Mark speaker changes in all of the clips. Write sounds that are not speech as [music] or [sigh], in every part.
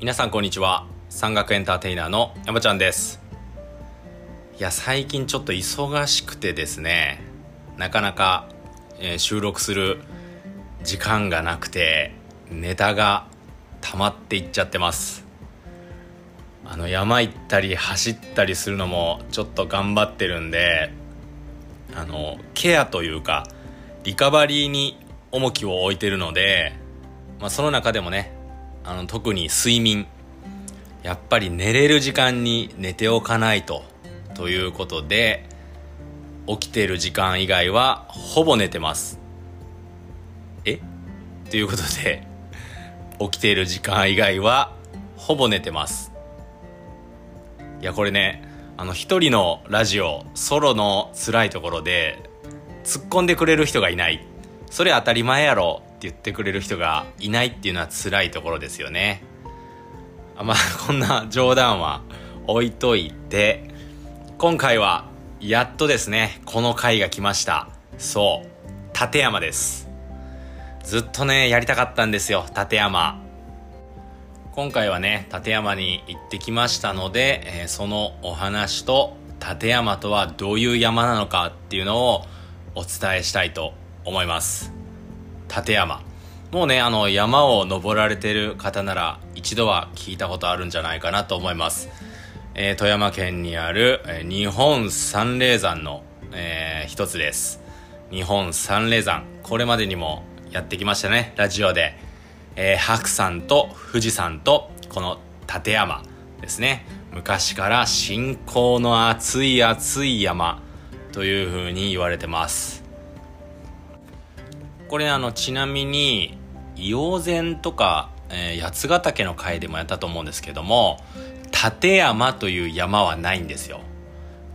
Speaker 1: 皆さんこんにちは。山岳エンターテイナーの山ちゃんです。いや最近ちょっと忙しくてですねなかなか、えー収録する時間がなくてネタが溜まっていっちゃってます。あの山行ったり走ったりするのもちょっと頑張ってるんであのケアというかリカバリーに重きを置いてるので、まあ、その中でもねあの特に睡眠。やっぱり寝れる時間に寝ておかないとということで起きてる時間以外はほぼ寝てます。え？ということで起きている時間以外はほぼ寝てます。いやこれねあの一人のラジオソロの辛いところで突っ込んでくれる人がいない。それ当たり前やろ。言ってくれる人がいないっていうのは辛いところですよね。あまあ [laughs] こんな冗談は置いといて今回はやっとですねこの回が来ました。そう立山です。ずっとねやりたかったんですよ立山。今回はね立山に行ってきましたので、えーそのお話と立山とはどういう山なのかっていうのをお伝えしたいと思います。立山。もうねあの山を登られてる方なら一度は聞いたことあるんじゃないかなと思います、えー富山県にある、えー日本三霊山の、えー一つです。日本三霊山。これまでにもやってきましたねラジオで、えー白山と富士山とこの立山ですね。昔から信仰の厚い厚い山というふうに言われてます。これあのちなみに硫黄泉とか、えー八ヶ岳の回でもやったと思うんですけども立山という山はないんですよ。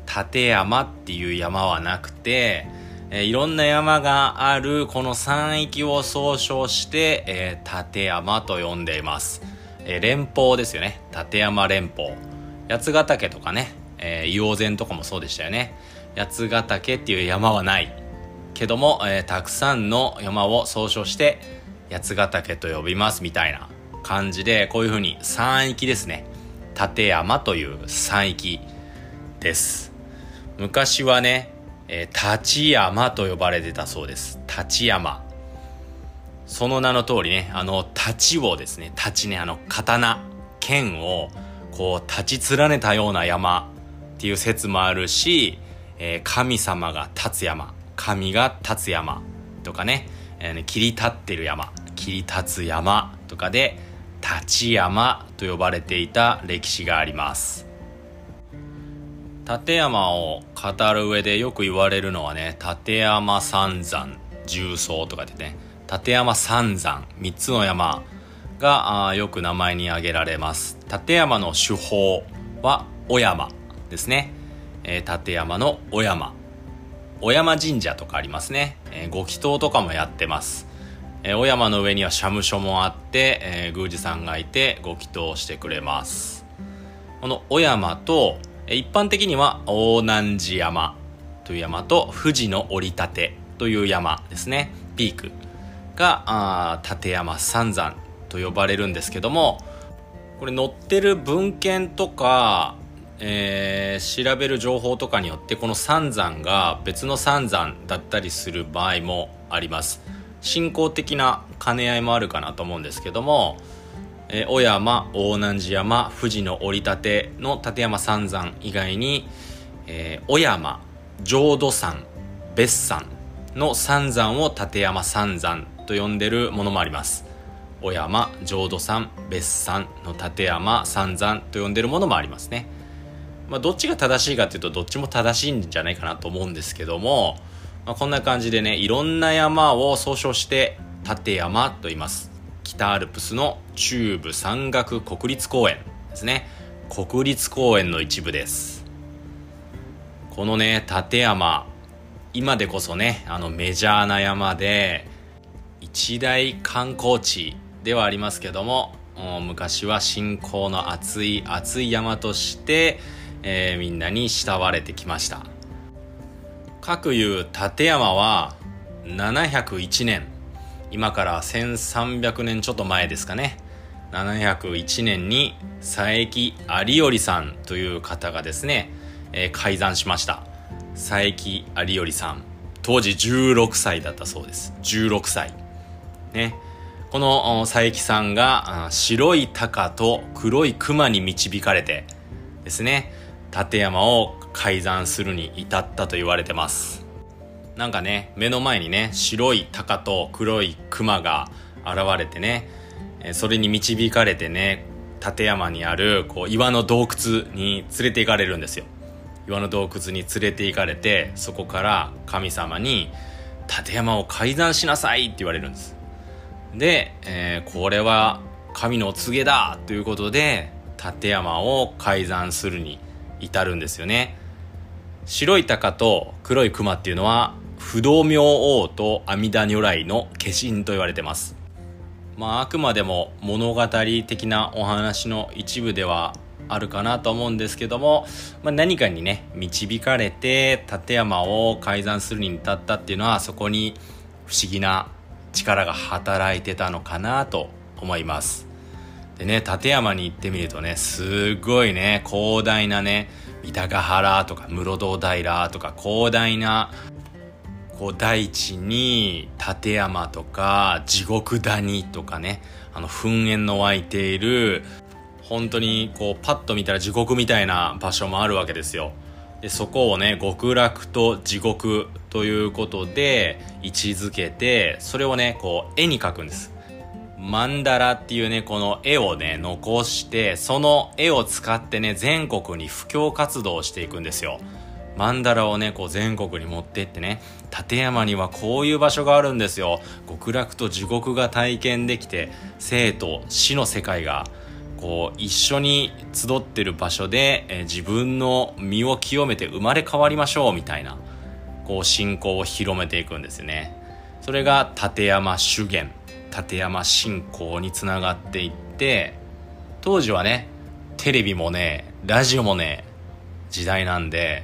Speaker 1: 立山っていう山はなくて、えーいろんな山があるこの山域を総称して、えー立山と呼んでいます、えー連峰ですよね。立山連峰。八ヶ岳とかね、えー硫黄泉とかもそうでしたよね。八ヶ岳っていう山はない。けども、えーたくさんの山を総称して八ヶ岳と呼びますみたいな感じでこういう風に山域ですね。立山という山域です。昔はね、えー立山と呼ばれてたそうです。立山。その名の通りねあの太刀をですね太刀ねあの刀剣をこう立ち連ねたような山っていう説もあるし、えー神様が立つ山。神が立つ山とかね,、えーね切り立ってる山。切り立つ山とかで立山と呼ばれていた歴史があります。立山を語る上でよく言われるのはね立山三山重曹とかでね。立山三山3つの山があよく名前に挙げられます。立山の主峰は小山ですね、えー立山の小山。小山神社とかありますね、えーご祈祷とかもやってます、えー小山の上には社務所もあって、えー宮司さんがいてご祈祷してくれます。この小山とえー一般的には大南寺山という山と富士の折り立てという山ですね。ピークがあ立山三山と呼ばれるんですけどもこれ載ってる文献とか、えー調べる情報とかによってこの三山が別の三山だったりする場合もあります。信仰的な兼ね合いもあるかなと思うんですけども、えー小山大南寺山富士の折り立ての立山三山以外に、えー小山浄土山別山の三山を立山三山と呼んでるものもあります。小山浄土山別山の立山三山と呼んでるものもありますね。まあどっちが正しいかっていうとどっちも正しいんじゃないかなと思うんですけども、まあ、こんな感じでねいろんな山を総称して立山と言います。北アルプスの中部山岳国立公園ですね。国立公園の一部です。このね立山今でこそねあのメジャーな山で一大観光地ではありますけども昔は信仰の厚い厚い山として、えーみんなに慕われてきました。各いう立山は701年。今から1300年ちょっと前ですかね。701年に佐伯有頼さんという方がですね、えー、改ざんしました。佐伯有頼さん。当時16歳だったそうです。16歳。ね。この佐伯さんが白い鷹と黒い熊に導かれてですね立山を改ざんするに至ったと言われてます。なんかね目の前にね白い鷹と黒い熊が現れてねそれに導かれてね立山にあるこう岩の洞窟に連れて行かれるんですよ。岩の洞窟に連れて行かれてそこから神様に「立山を改ざんしなさい」って言われるんです。で、えー、これは神のお告げだということで立山を改ざんするに至るんですよね。白い鷹と黒い熊っていうのは不動明王と阿弥陀如来の化身と言われてます。まああくまでも物語的なお話の一部ではあるかなと思うんですけども、まあ、何かにね導かれて立山を改ざんするに至ったっていうのはそこに不思議な力が働いてたのかなと思います。でね立山に行ってみるとねすごいね広大なね三鷹原とか室堂平とか広大なこう大地に立山とか地獄谷とかねあの噴煙の湧いている本当にこうパッと見たら地獄みたいな場所もあるわけですよ。でそこをね極楽と地獄ということで位置づけてそれをねこう絵に描くんです。マンダラっていうねこの絵をね残してその絵を使ってね全国に布教活動をしていくんですよ。マンダラをねこう全国に持ってってね立山にはこういう場所があるんですよ。極楽と地獄が体験できて生と死の世界がこう一緒に集ってる場所で、え、自分の身を清めて生まれ変わりましょうみたいなこう信仰を広めていくんですね。それが立山修験。立山信仰につながっていって当時はねテレビもねラジオもね時代なんで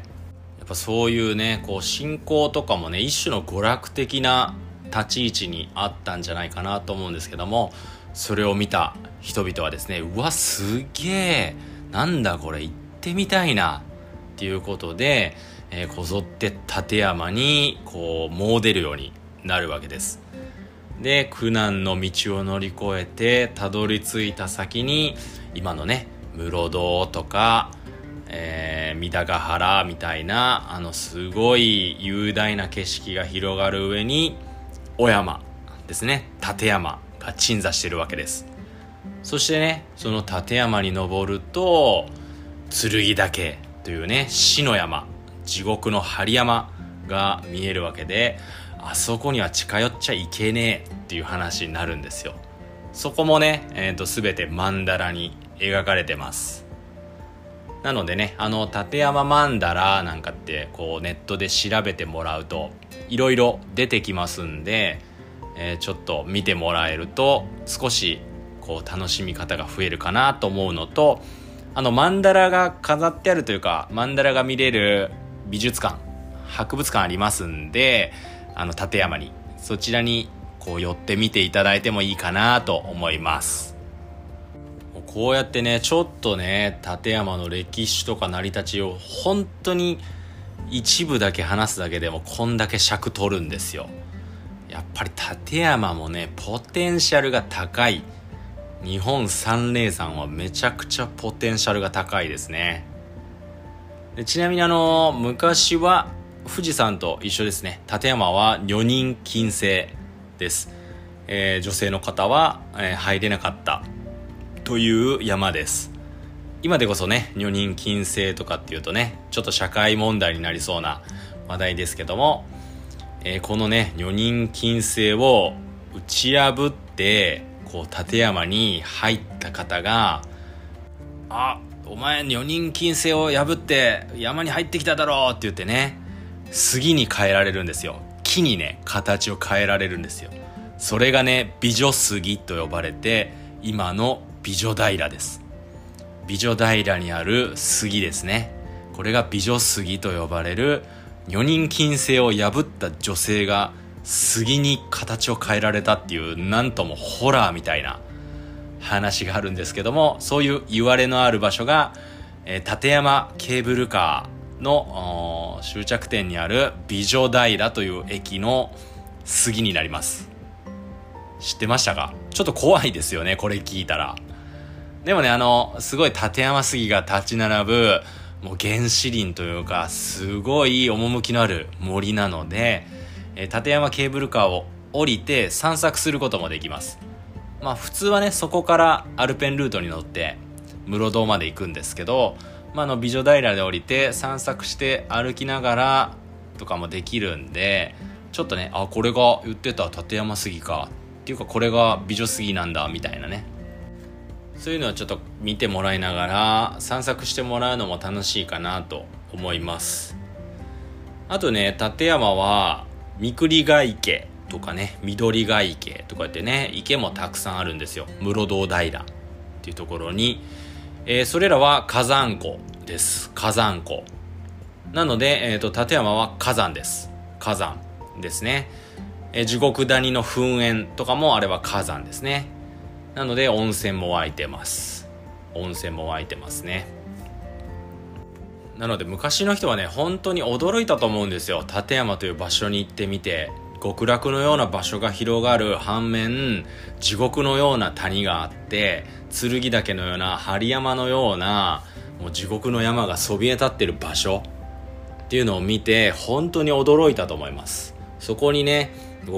Speaker 1: やっぱそういうねこう信仰とかもね一種の娯楽的な立ち位置にあったんじゃないかなと思うんですけどもそれを見た人々はですねうわすげえなんだこれ行ってみたいなっていうことで、えー、こぞって立山にこう詣でるようになるわけです。で苦難の道を乗り越えてたどり着いた先に今のね室堂とか、えー、三鷹原みたいなあのすごい雄大な景色が広がる上に小山ですね立山が鎮座してるわけです。そしてねその立山に登ると剣岳というね死の山地獄の針山が見えるわけであそこには近寄っちゃいけねえっていう話になるんですよ。そこもね、えーと、全て曼荼羅に描かれてます。なのでねあの立山曼荼羅なんかってこうネットで調べてもらうといろいろ出てきますんでえー、ちょっと見てもらえると少しこう楽しみ方が増えるかなと思うのとあの曼荼羅が飾ってあるというか曼荼羅が見れる美術館博物館ありますんであの立山に。そちらにこう寄ってみていただいてもいいかなと思います。こうやってねちょっとね立山の歴史とか成り立ちを本当に一部だけ話すだけでもこんだけ尺取るんですよ。やっぱり立山もねポテンシャルが高い。日本三霊山はめちゃくちゃポテンシャルが高いですね。でちなみにあの昔は富士山と一緒ですね。立山は女人禁制です、えー、女性の方は、えー、入れなかったという山です。今でこそね女人禁制とかっていうとねちょっと社会問題になりそうな話題ですけどもえー、このね女人禁制を打ち破ってこう立山に入った方が「あお前女人禁制を破って山に入ってきただろう」って言ってね杉に変えられるんですよ。木にね形を変えられるんですよ。それがね美女杉と呼ばれて今の美女平です。美女平にある杉ですね。これが美女杉と呼ばれる女人禁制を破った女性が杉に形を変えられたっていうなんともホラーみたいな話があるんですけどもそういう言われのある場所が、えー、立山ケーブルカー。の終着点にある美女平という駅の杉になります。知ってましたか？ちょっと怖いですよねこれ聞いたら。でもねあのすごい立山杉が立ち並ぶもう原始林というかすごい趣のある森なので、えー、立山ケーブルカーを降りて散策することもできます。まあ普通はねそこからアルペンルートに乗って室堂まで行くんですけど、まあ、の美女平で降りて散策して歩きながらとかもできるんでちょっとねあこれが言ってた立山杉かっていうかこれが美女杉なんだみたいなね。そういうのをちょっと見てもらいながら散策してもらうのも楽しいかなと思います。あとね立山は三栗ヶ池とかね緑ヶ池とか言ってね池もたくさんあるんですよ。室堂平っていうところに、えー、それらは火山湖です。火山湖。なので、えーと、立山は火山です。火山ですね、えー、地獄谷の噴煙とかもあれば火山ですね。なので温泉も湧いてます。温泉も湧いてますね。なので昔の人はね本当に驚いたと思うんですよ。立山という場所に行ってみて。極楽のような場所が広がる反面地獄のような谷があって剣岳のような針山のようなもう地獄の山がそびえ立ってる場所っていうのを見て本当に驚いたと思います。そこにね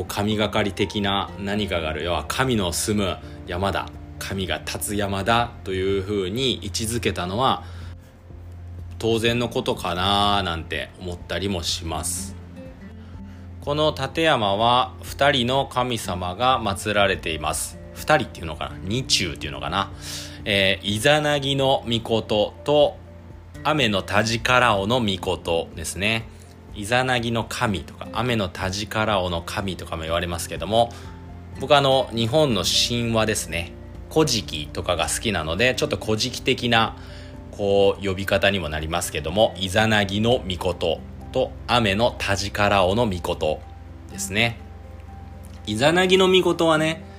Speaker 1: 神がかり的な何かがある。要は神の住む山だ。神が立つ山だというふうに位置づけたのは当然のことかななんて思ったりもします。この立山は2人の神様が祀られています。2人っていうのかな？二中っていうのかな？えー、イザナギの御事と雨の田力尾の御事ですね。イザナギの神とか雨の田力尾の神とかも言われますけども僕あの日本の神話ですね。古事記とかが好きなのでちょっと古事記的なこう呼び方にもなりますけどもイザナギの御事。と雨の田力尾の御事ですねイザナギの御事はね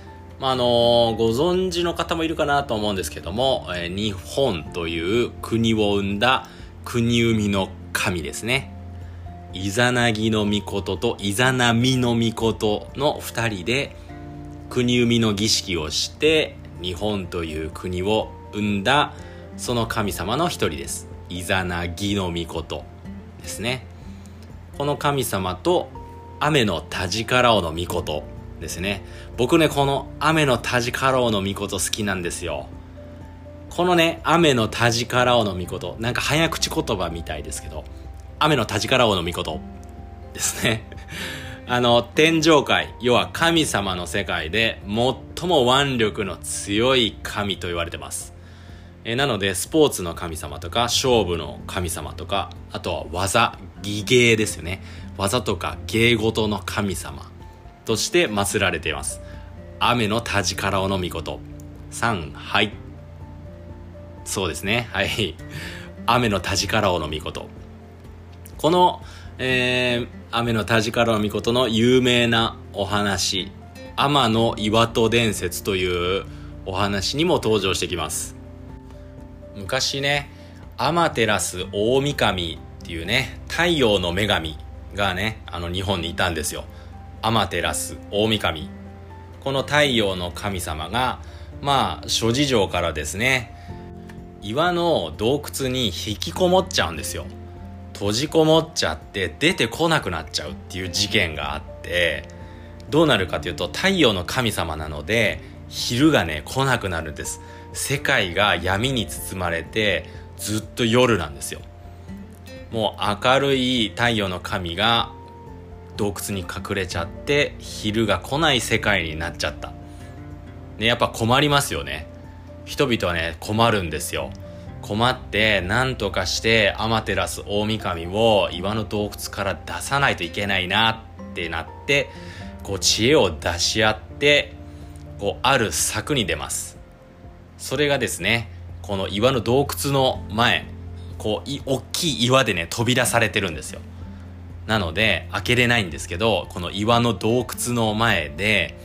Speaker 1: まあ、あのご存知の方もいるかなと思うんですけども、えー、日本という国を生んだ国生みの神ですね。イザナギの御事とイザナミの御事の二人で国生みの儀式をして日本という国を生んだその神様の一人です。イザナギの御事ですね。この神様と雨の田力尾の御事ですね。僕ね、この雨の田力尾の御事好きなんですよ。このね、雨の田力尾の御事、なんか早口言葉みたいですけど、雨の田力尾の御事ですね。[laughs] あの、天上界、要は神様の世界で最も腕力の強い神と言われてます。えなので、スポーツの神様とか、勝負の神様とか、あとは技、技芸ですよね。技とか芸事の神様として祀られています。雨の田力尾の御事。3、はい。そうですね。はい。[laughs] 雨の田力尾の御事。この、えー、雨の田力尾の御事の有名なお話、天の岩戸伝説というお話にも登場してきます。昔ね、天照大神っていうね、太陽の女神がね、あの日本にいたんですよ。天照大神。この太陽の神様がまあ諸事情からですね岩の洞窟に引きこもっちゃうんですよ。閉じこもっちゃって出てこなくなっちゃうっていう事件があってどうなるかというと太陽の神様なので昼がね来なくなるんです。世界が闇に包まれてずっと夜なんですよ。もう明るい太陽の神が洞窟に隠れちゃって昼が来ない世界になっちゃった。ね、やっぱ困りますよね。人々はね、困るんですよ。困って何とかして天照大神を岩の洞窟から出さないといけないなってなってこう知恵を出し合ってこうある策に出ますそれがですねこの岩の洞窟の前こう大きい岩でね飛び出されてるんですよ。なので開けれないんですけどこの岩の洞窟の前で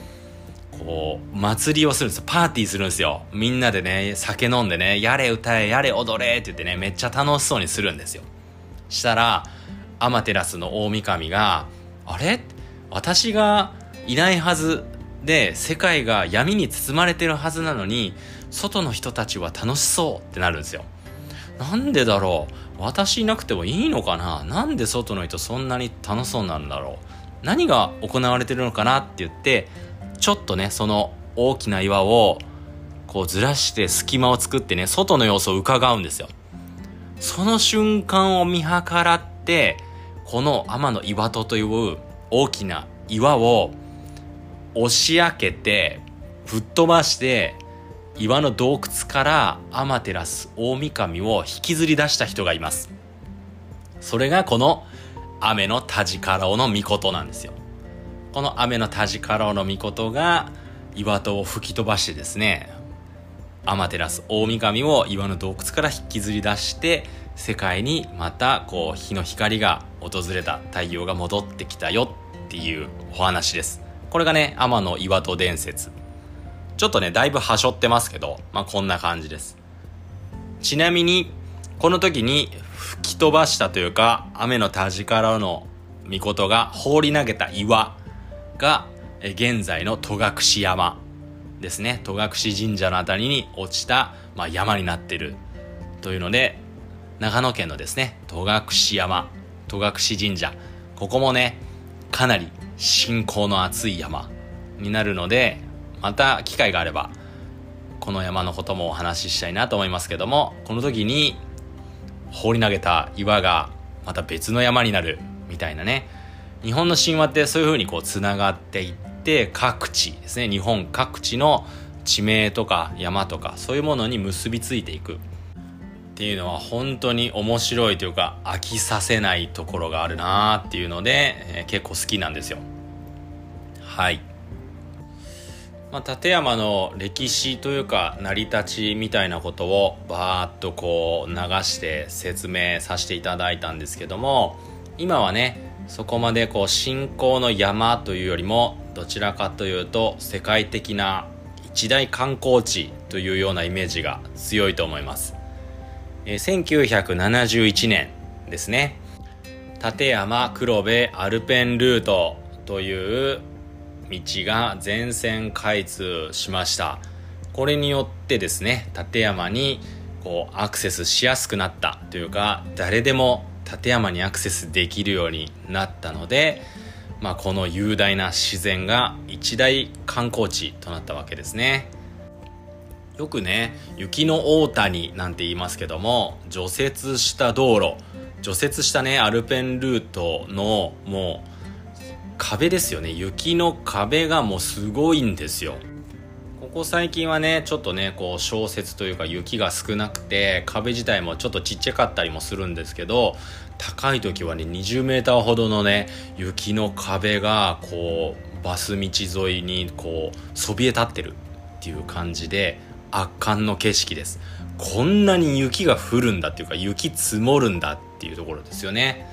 Speaker 1: こう祭りをするんですよ。パーティーするんですよ。みんなでね酒飲んでねやれ歌えやれ踊れって言ってねめっちゃ楽しそうにするんですよ。したらアマテラスの大御神が「あれ？私がいないはずで世界が闇に包まれてるはずなのに外の人たちは楽しそうってなるんですよ。なんでだろう。私いなくてもいいのかな？なんで外の人そんなに楽しそうなんだろう？何が行われてるのかなって言ってちょっとねその大きな岩をこうずらして隙間を作ってね外の様子を伺うんですよ。その瞬間を見計らってこの天の岩戸という大きな岩を押し開けてぶっ飛ばして岩の洞窟からアマテラス大神を引きずり出した人がいます。それがこの雨のタジカラオの御事なんですよ。この雨のタジカラオの御事が岩戸を吹き飛ばしてですねアマテラス大神を岩の洞窟から引きずり出して世界にまたこう日の光が訪れた太陽が戻ってきたよっていうお話です。これがね天の岩戸伝説。ちょっとねだいぶはしょってますけどまあこんな感じです。ちなみにこの時に吹き飛ばしたというか雨の田力の御事が放り投げた岩が現在の戸隠山ですね。戸隠神社の辺りに落ちた、まあ、山になってるというので長野県のですね戸隠山戸隠神社。ここもねかなり信仰の厚い山になるのでまた機会があればこの山のこともお話ししたいなと思いますけどもこの時に放り投げた岩がまた別の山になるみたいなね。日本の神話ってそういう風にこうつながっていって各地ですね日本各地の地名とか山とかそういうものに結びついていくっていうのは本当に面白いというか飽きさせないところがあるなっていうので、えー、結構好きなんですよ。はい、まあ、立山の歴史というか成り立ちみたいなことをバーッとこう流して説明させていただいたんですけども今はねそこまでこう信仰の山というよりもどちらかというと世界的な一大観光地というようなイメージが強いと思います、えー、1971年ですね。立山黒部アルペンルートという道が全線開通しました。これによってですね立山にこうアクセスしやすくなったというか誰でも立山にアクセスできるようになったので、まあ、この雄大な自然が一大観光地となったわけですね。よくね雪の大谷なんて言いますけども除雪した道路除雪したねアルペンルートのもう壁ですよね。雪の壁がもうすごいんですよ。ここ最近はねちょっとねこう小雪というか雪が少なくて壁自体もちょっとちっちゃかったりもするんですけど高い時はね 20m ほどのね雪の壁がこうバス道沿いにこうそびえ立ってるっていう感じで圧巻の景色です。こんなに雪が降るんだっていうか雪積もるんだっていうところですよね。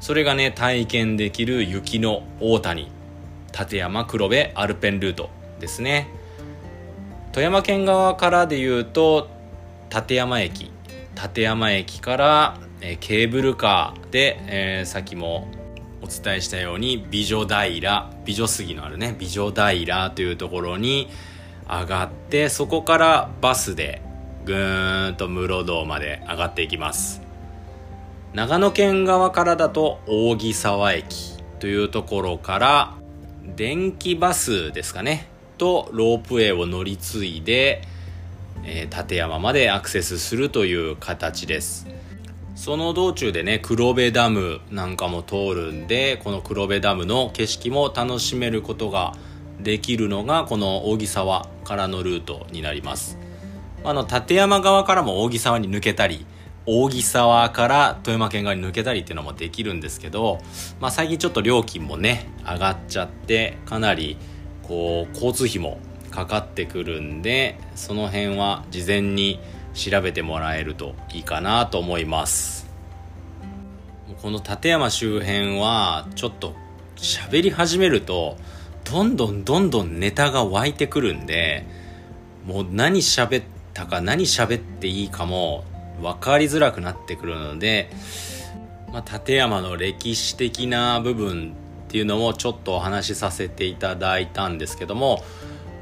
Speaker 1: それがね体験できる雪の大谷立山黒部アルペンルートですね。富山県側からでいうと立山駅。立山駅から、え、ケーブルカーで、えー、さっきもお伝えしたように美女平美女杉のあるね美女平というところに上がってそこからバスでぐーんと室堂まで上がっていきます。長野県側からだと扇沢駅というところから電気バスですかね。とロープウェイを乗り継いで、えー、立山までアクセスするという形です。その道中でね黒部ダムなんかも通るんでこの黒部ダムの景色も楽しめることができるのがこの扇沢からのルートになります。あの立山側からも扇沢に抜けたり扇沢から富山県側に抜けたりっていうのもできるんですけど、まあ、最近ちょっと料金もね上がっちゃってかなりこう交通費もかかってくるんでその辺は事前に調べてもらえるといいかなと思います。この立山周辺はちょっと喋り始めるとどんどんどんどんネタが湧いてくるんでもう何喋ったか何喋っていいかも分かりづらくなってくるので、まあ、立山の歴史的な部分っていうのもちょっとお話しさせていただいたんですけども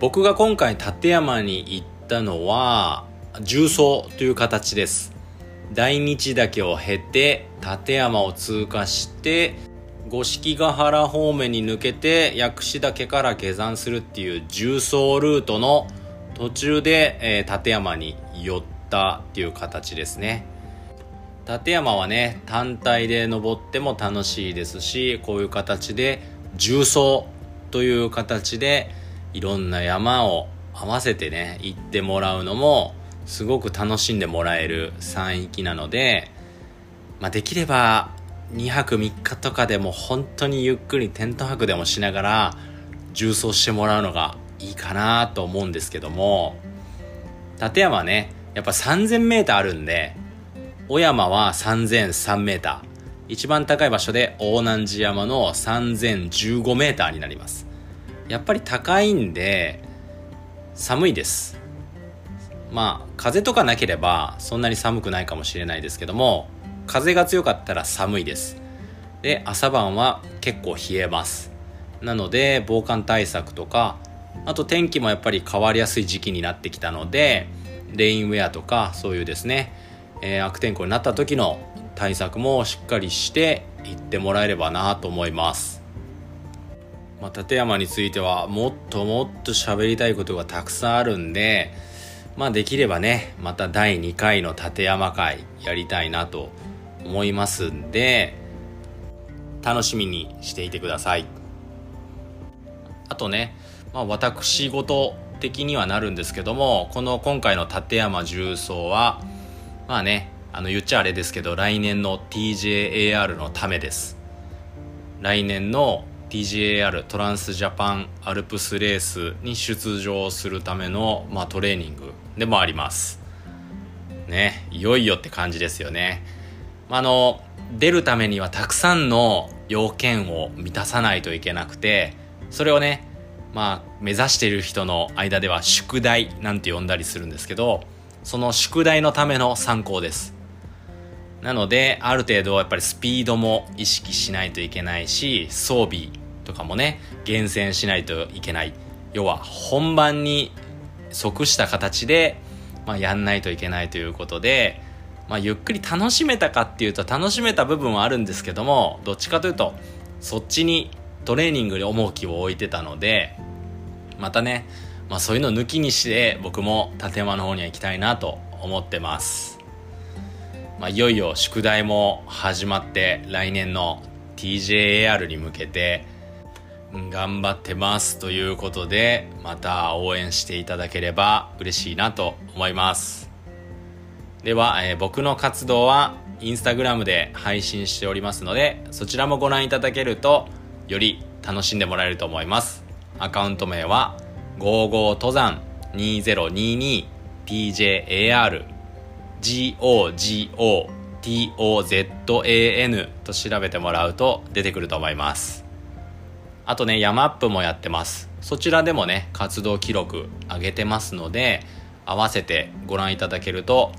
Speaker 1: 僕が今回立山に行ったのは重曹という形です。大日岳を経て立山を通過して五色ヶ原方面に抜けて薬師岳から下山するっていう重曹ルートの途中で、えー、立山に寄ったっていう形ですね。立山はね単体で登っても楽しいですしこういう形で重曹という形でいろんな山を合わせてね行ってもらうのもすごく楽しんでもらえる山域なので、まあ、できれば2泊3日とかでも本当にゆっくりテント泊でもしながら重曹してもらうのがいいかなと思うんですけども立山はねやっぱ 3000m あるんで小山は 3003m 一番高い場所で大南寺山の 3015m になります。やっぱり高いんで寒いです。まあ風とかなければそんなに寒くないかもしれないですけども風が強かったら寒いです。で朝晩は結構冷えます。なので防寒対策とかあと天気もやっぱり変わりやすい時期になってきたのでレインウェアとかそういうですねえー、悪天候になった時の対策もしっかりしていってもらえればなと思います。まあ、立山についてはもっともっと喋りたいことがたくさんあるんで、まあできればね、また第2回の立山会やりたいなと思いますんで、楽しみにしていてください。あとね、まあ私事的にはなるんですけども、この今回の立山重曹は、まあねあの言っちゃあれですけど来年の TJAR のためです。来年の TJAR トランスジャパンアルプスレースに出場するための、まあ、トレーニングでもあります。ねいよいよって感じですよね、あの出るためにはたくさんの要件を満たさないといけなくてそれをねまあ目指している人の間では宿題なんて呼んだりするんですけどその宿題のための参考です。なのである程度やっぱりスピードも意識しないといけないし装備とかもね厳選しないといけない。要は本番に即した形で、まあ、やんないといけないということで、まあ、ゆっくり楽しめたかっていうと楽しめた部分はあるんですけどもどっちかというとそっちにトレーニングに重きを置いてたのでまたねまあ、そういうの抜きにして僕も立山の方には行きたいなと思ってます、まあ、いよいよ宿題も始まって来年の TJAR に向けて頑張ってますということでまた応援していただければ嬉しいなと思います。では、えー、僕の活動はインスタグラムで配信しておりますのでそちらもご覧いただけるとより楽しんでもらえると思います。アカウント名は55登山 2022TJAR GOGOTOZAN と調べてもらうと出てくると思います。あとね山アップもやってます。そちらでもね活動記録上げてますので合わせてご覧いただけると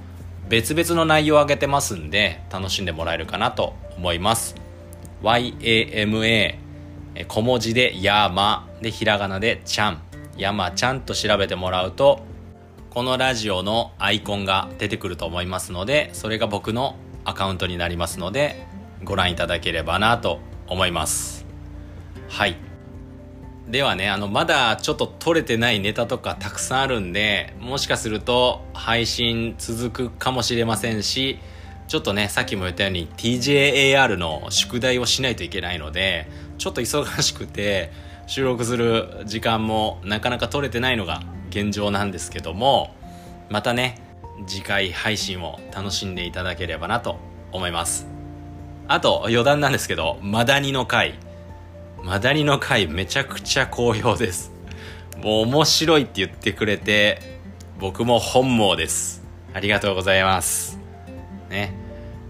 Speaker 1: 別々の内容を上げてますんで楽しんでもらえるかなと思います。YAMA 小文字で山でひらがなでちゃん。山ちゃんと調べてもらうとこのラジオのアイコンが出てくると思いますのでそれが僕のアカウントになりますのでご覧いただければなと思います。はい。ではねあのまだちょっと撮れてないネタとかたくさんあるんでもしかすると配信続くかもしれませんしちょっとねさっきも言ったように TJAR の宿題をしないといけないのでちょっと忙しくて収録する時間もなかなか取れてないのが現状なんですけどもまたね次回配信を楽しんでいただければなと思います。あと余談なんですけどマダニの回マダニの回めちゃくちゃ好評です。もう面白いって言ってくれて僕も本望です。ありがとうございます。ね。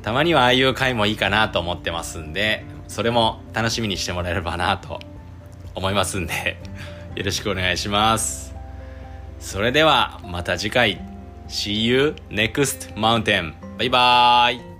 Speaker 1: たまにはああいう回もいいかなと思ってますんで、それも楽しみにしてもらえればなと思いますんで、[laughs] よろしくお願いします。それではまた次回。See you next mountain. バイバーイ。